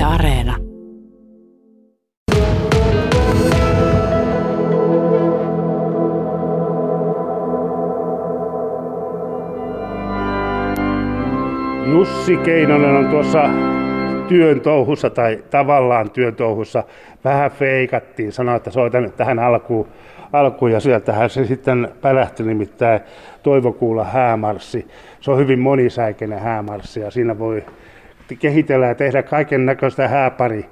Yle Areena. Jussi Keinonen on tuossa työn touhussa tai tavallaan työn touhussa. Vähän feikattiin, sanoi, että soitan nyt tähän alkuun, alkuun ja sieltähän se sitten pälähti nimittäin Toivokuulla häämarssi. Se on hyvin monisäikeinen häämarssi ja siinä voi kehitellä ja tehdä kaiken näköistä hääpari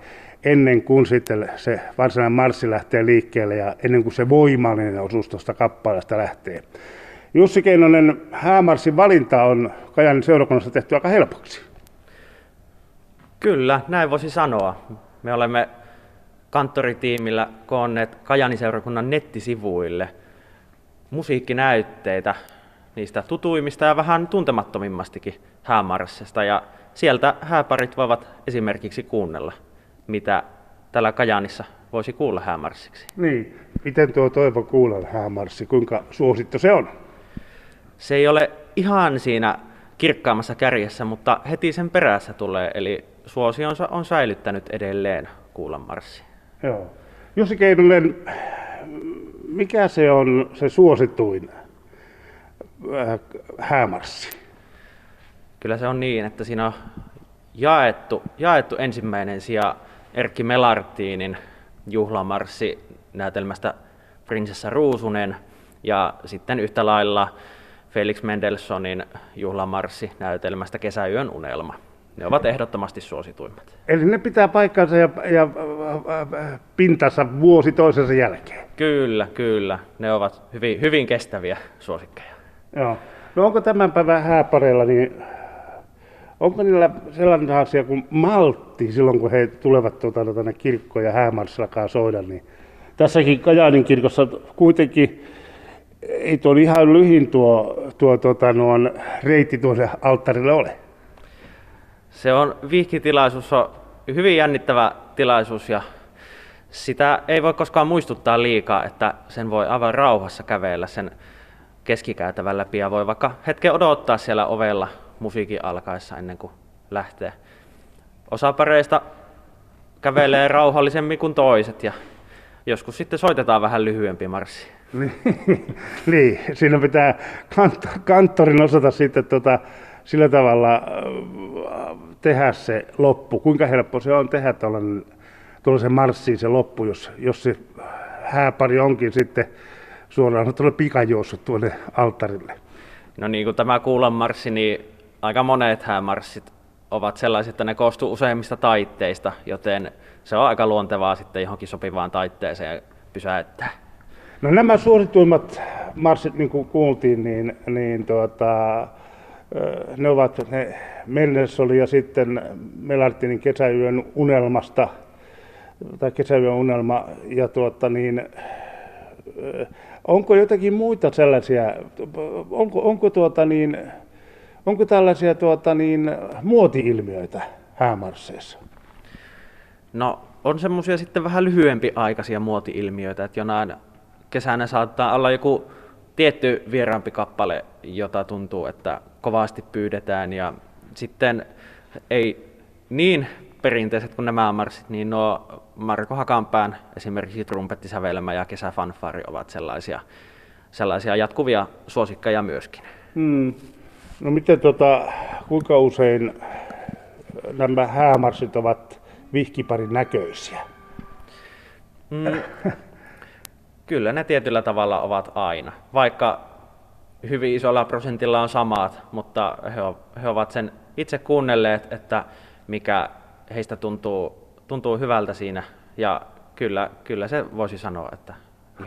ennen kuin sitten se varsinainen marssi lähtee liikkeelle ja ennen kuin se voimallinen osuus tuosta kappaleesta lähtee. Jussi Keinonen, häämarssin valinta on Kajanin seurakunnassa tehty aika helpoksi. Kyllä, näin voisi sanoa. Me olemme kanttoritiimillä koonneet Kajanin seurakunnan nettisivuille musiikkinäytteitä niistä tutuimmista ja vähän tuntemattomimmastikin häämarssista. Ja sieltä hääparit voivat esimerkiksi kuunnella, mitä täällä Kajanissa voisi kuulla häämarssiksi. Niin, miten tuo Toivo Kuulan häämarssi, kuinka suosittu se on? Se ei ole ihan siinä kirkkaammassa kärjessä, mutta heti sen perässä tulee, eli suosionsa on säilyttänyt edelleen Kuulan marssi. Joo. Jussi Keinonen, mikä se on se suosituin häämarssi? Kyllä se on niin, että siinä on jaettu, jaettu ensimmäinen sija Erkki Melartinin juhlamarssi näytelmästä Prinsessa Ruusunen ja sitten yhtä lailla Felix Mendelssohnin juhlamarssi näytelmästä Kesäyön unelma. Ne ovat ehdottomasti suosituimmat. Eli ne pitää paikkansa ja, ja pintansa vuosi toisensa jälkeen. Kyllä, kyllä. Ne ovat hyvin, hyvin kestäviä suosikkeja. Joo. No onko tämän päivän hääpareilla, niin onko niillä sellainen asia kuin maltti silloin, kun he tulevat tuota, no, tänne kirkkoon ja häämarssillakaan soida, niin tässäkin Kajaanin kirkossa kuitenkin ei tuo ihan lyhin tuo, tuo tuota, nuon reitti tuonne alttarille ole. Se on vihkitilaisuus, on hyvin jännittävä tilaisuus ja sitä ei voi koskaan muistuttaa liikaa, että sen voi aivan rauhassa kävellä sen keskikäytävän läpi ja voi vaikka hetken odottaa siellä ovella musiikin alkaessa ennen kuin lähtee. Osa pareista kävelee rauhallisemmin kuin toiset ja joskus sitten soitetaan vähän lyhyempi marssi. niin, siinä pitää kanttorin osata sitten tota, sillä tavalla äh, tehdä se loppu. Kuinka helppo se on tehdä tuollaisen marssiin se loppu, jos, jos se hääpari onkin sitten suoraan tuolle pikajuossut tuonne alttarille? No niin kuin tämä kuulan marssi, niin aika monet häämarssit ovat sellaisia, että ne koostuu useimmista taitteista, joten se on aika luontevaa sitten johonkin sopivaan taitteeseen pysäyttää. No nämä suosituimmat marssit, niin kuin kuultiin, niin, niin tuota, ne ovat ne Mendelssohn ja sitten Melartinin kesäyön unelmasta, tai kesäyön unelma, ja tuota niin, onko jotakin muita sellaisia, onko, onko, tuota niin, onko tällaisia tuota niin, muoti-ilmiöitä häämarsseissa? No on semmoisia sitten vähän lyhyempi aikaisia muoti-ilmiöitä, että jonain kesänä saattaa olla joku tietty vieraampi kappale, jota tuntuu, että kovasti pyydetään ja sitten ei niin perinteiset kuin nämä marssit, niin nuo Marko Hakanpään esimerkiksi trumpettisävelmä ja kesäfanfari ovat sellaisia, sellaisia jatkuvia suosikkeja myöskin. Hmm. No miten tota, kuinka usein nämä häämarssit ovat vihkiparin näköisiä? Mm, kyllä ne tietyllä tavalla ovat aina, vaikka hyvin isolla prosentilla on samat, mutta he, he ovat sen itse kuunnelleet, että mikä heistä tuntuu, tuntuu hyvältä siinä. Ja kyllä, kyllä se voisi sanoa, että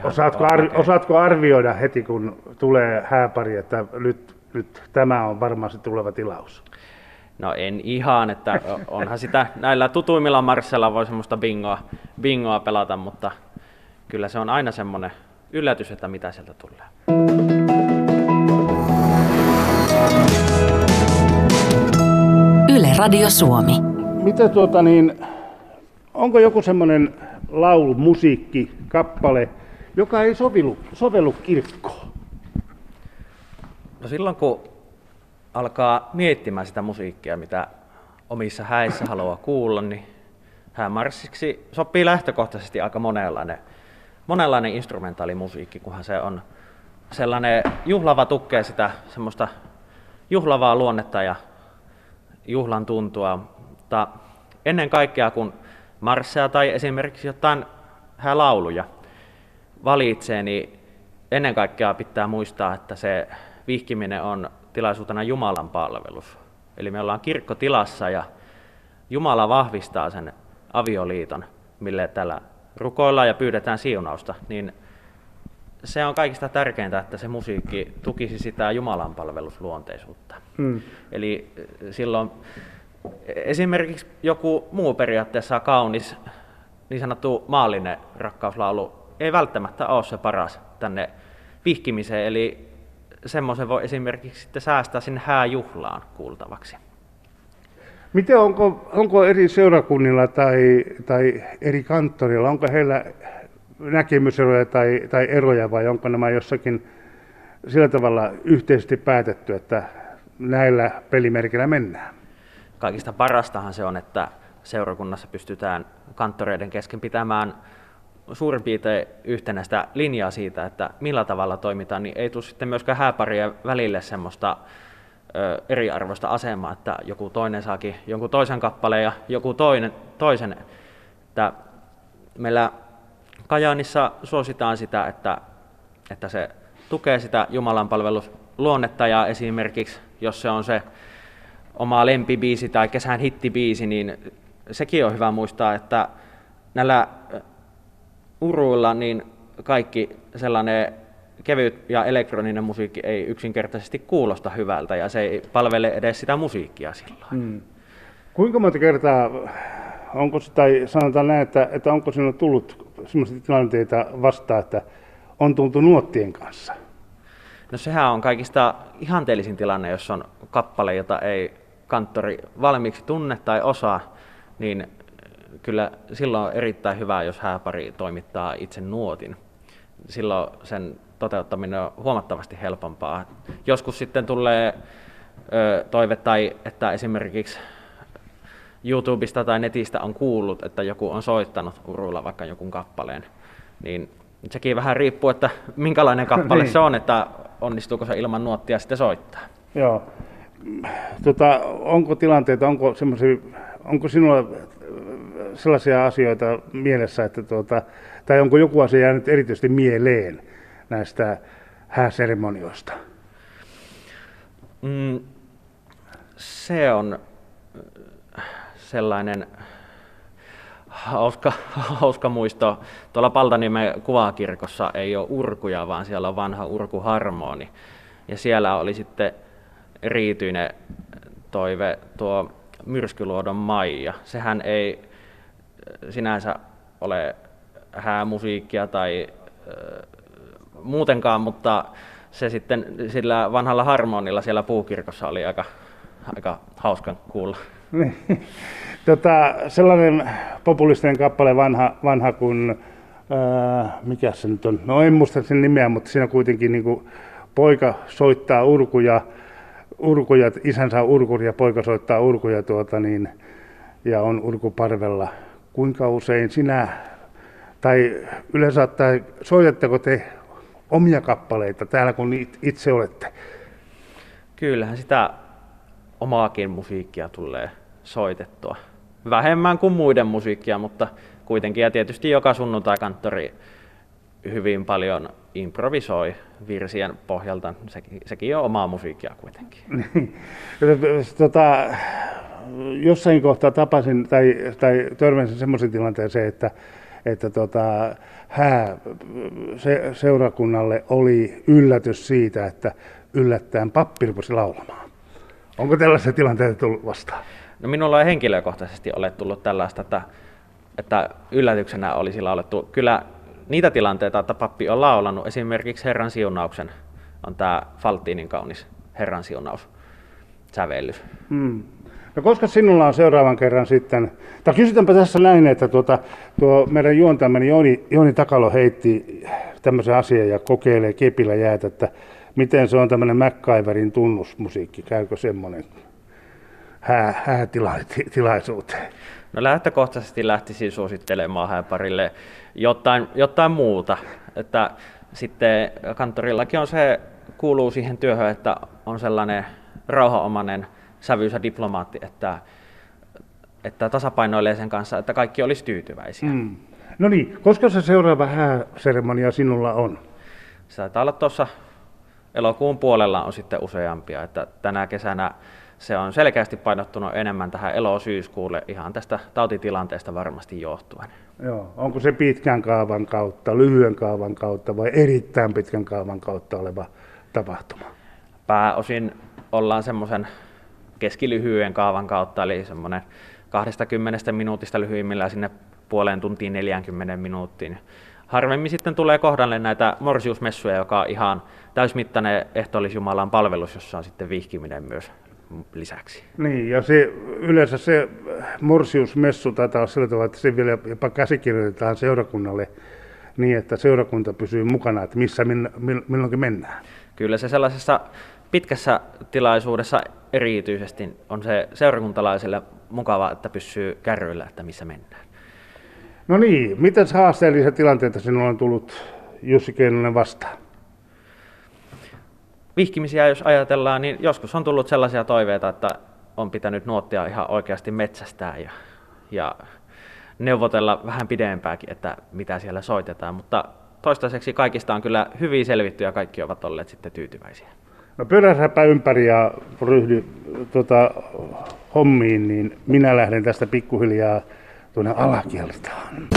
Osaatko, arvi, osaatko arvioida heti, kun tulee hääpari, että nyt, nyt tämä on varmaan se tuleva tilaus? No en ihan, että onhan sitä näillä tutuimmilla marssella voi semmoista bingoa, bingoa pelata, mutta kyllä se on aina semmoinen yllätys, että mitä sieltä tulee. Yle Radio Suomi. Mitä tuota niin, onko joku semmoinen laulu, musiikki, kappale, joka ei sovellu, sovellu kirkkoon? No silloin kun alkaa miettimään sitä musiikkia, mitä omissa häissä haluaa kuulla, niin häämarssiksi sopii lähtökohtaisesti aika monenlainen, monenlainen instrumentaalimusiikki, kunhan se on sellainen juhlava tukkee sitä semmoista juhlavaa luonnetta ja juhlan tuntua, mutta ennen kaikkea kun marsseja tai esimerkiksi jotain lauluja valitsee, niin ennen kaikkea pitää muistaa, että se vihkiminen on tilaisuutena Jumalan palvelus. Eli me ollaan kirkkotilassa ja Jumala vahvistaa sen avioliiton, mille tällä rukoillaan ja pyydetään siunausta, niin se on kaikista tärkeintä, että se musiikki tukisi sitä Jumalan palvelusluonteisuutta. Hmm. Eli eh, silloin esimerkiksi joku muu periaatteessa kaunis, niin sanottu maallinen rakkauslaulu ei välttämättä ole se paras tänne vihkimiseen, eli semmoisen voi esimerkiksi sitten säästää sinne hääjuhlaan kuultavaksi. Miten onko, onko eri seurakunnilla tai, tai eri kanttorilla, onko heillä näkemyseroja tai, tai eroja vai onko nämä jossakin sillä tavalla yhteisesti päätetty, että näillä pelimerkillä mennään? Kaikista parastahan se on, että seurakunnassa pystytään kanttoreiden kesken pitämään suurin piirtein yhtenäistä linjaa siitä, että millä tavalla toimitaan, niin ei tule sitten myöskään hääparien välille semmoista ö, eriarvoista asemaa, että joku toinen saakin jonkun toisen kappaleen ja joku toinen, toisen. Että meillä Kajaanissa suositaan sitä, että, että se tukee sitä Jumalan palvelusluonnetta ja esimerkiksi jos se on se oma lempibiisi tai kesän hittibiisi, niin sekin on hyvä muistaa, että näillä uruilla niin kaikki sellainen kevyt ja elektroninen musiikki ei yksinkertaisesti kuulosta hyvältä ja se ei palvele edes sitä musiikkia silloin. Hmm. Kuinka monta kertaa, onko, tai sanotaan näin, että, että onko sinulle tullut sellaisia tilanteita vastaan, että on tultu nuottien kanssa? No sehän on kaikista ihanteellisin tilanne, jos on kappale, jota ei kanttori valmiiksi tunne tai osaa, niin kyllä silloin on erittäin hyvä, jos hääpari toimittaa itse nuotin. Silloin sen toteuttaminen on huomattavasti helpompaa. Joskus sitten tulee ö, toive tai että esimerkiksi YouTubesta tai netistä on kuullut, että joku on soittanut uruilla vaikka joku kappaleen, niin sekin vähän riippuu, että minkälainen kappale niin. se on, että onnistuuko se ilman nuottia sitten soittaa. Joo. Tota, onko tilanteita, onko, onko sinulla sellaisia asioita mielessä, että tuota, tai onko joku asia jäänyt erityisesti mieleen näistä hääseremonioista? Mm, se on sellainen hauska, hauska muisto. Tuolla Paltaniemen kuvakirkossa ei ole urkuja, vaan siellä on vanha urkuharmoni. Ja siellä oli sitten riityinen toive tuo myrskyluodon Maija. Sehän ei sinänsä ole häämusiikkia tai äh, muutenkaan, mutta se sitten sillä vanhalla harmonilla siellä puukirkossa oli aika, aika hauskan kuulla. Tota, sellainen populistinen kappale vanha, vanha kuin, ää, mikä se nyt on, no en muista sen nimeä, mutta siinä kuitenkin niin kuin, poika soittaa urkuja, urkuja, isänsä on urkuri ja poika soittaa urkuja tuota, niin, ja on urkuparvella. Kuinka usein sinä, tai yleensä tai soitatteko te omia kappaleita täällä, kun itse olette? Kyllähän sitä omaakin musiikkia tulee soitettua. Vähemmän kuin muiden musiikkia, mutta kuitenkin. Ja tietysti joka sunnuntai-kanttori hyvin paljon improvisoi virsien pohjalta. Sekin, sekin on omaa musiikkia kuitenkin. tota, jossain kohtaa tapasin tai, tai törmäsin semmoisen tilanteeseen, että, että tota, hää se, seurakunnalle oli yllätys siitä, että yllättäen pappi rupesi laulamaan. Onko tällaisia tilanteita tullut vastaan? No minulla ei henkilökohtaisesti ole tullut tällaista, että, että yllätyksenä olisi laulettu. Kyllä niitä tilanteita, että pappi on laulanut, esimerkiksi Herran siunauksen, on tämä Faltinin kaunis Herran siunaus sävellys. Hmm. No koska sinulla on seuraavan kerran sitten, tai kysytäänpä tässä näin, että tuota, tuo meidän juontamme Joni, Joni Takalo heitti tämmöisen asian ja kokeilee kepillä jäätä, että miten se on tämmöinen MacGyverin tunnusmusiikki, käykö semmoinen? hää, häätilaisuuteen? No lähtökohtaisesti lähtisin suosittelemaan hääparille jotain, jotain muuta. Että sitten kanttorillakin on se, kuuluu siihen työhön, että on sellainen rauhanomainen sävyysä diplomaatti, että, että tasapainoilee sen kanssa, että kaikki olisi tyytyväisiä. Mm. No niin, koska se seuraava hääseremonia sinulla on? Se taitaa olla tuossa elokuun puolella on sitten useampia, että tänä kesänä se on selkeästi painottunut enemmän tähän elo-syyskuulle ihan tästä tautitilanteesta varmasti johtuen. Joo. Onko se pitkän kaavan kautta, lyhyen kaavan kautta vai erittäin pitkän kaavan kautta oleva tapahtuma? Pääosin ollaan semmoisen keskilyhyen kaavan kautta, eli semmoinen 20 minuutista lyhyimmillä sinne puoleen tuntiin 40 minuuttiin. Harvemmin sitten tulee kohdalle näitä morsiusmessuja, joka on ihan täysmittainen ehtoollisjumalan palvelus, jossa on sitten vihkiminen myös lisäksi. Niin, ja se, yleensä se morsiusmessu taitaa olla sillä tavalla, että se vielä jopa käsikirjoitetaan seurakunnalle niin, että seurakunta pysyy mukana, että missä min, milloinkin mennään. Kyllä se sellaisessa pitkässä tilaisuudessa erityisesti on se seurakuntalaiselle mukava, että pysyy kärryillä, että missä mennään. No niin, miten haasteellisia tilanteita sinulla on tullut Jussi Keinonen vastaan? Vihkimisiä jos ajatellaan, niin joskus on tullut sellaisia toiveita, että on pitänyt nuottia ihan oikeasti metsästää ja, ja neuvotella vähän pidempääkin, että mitä siellä soitetaan, mutta toistaiseksi kaikista on kyllä hyvin selvitty ja kaikki ovat olleet sitten tyytyväisiä. No pyöräsäpä ympäri ja ryhdy tota, hommiin, niin minä lähden tästä pikkuhiljaa tuonne alakieltaan.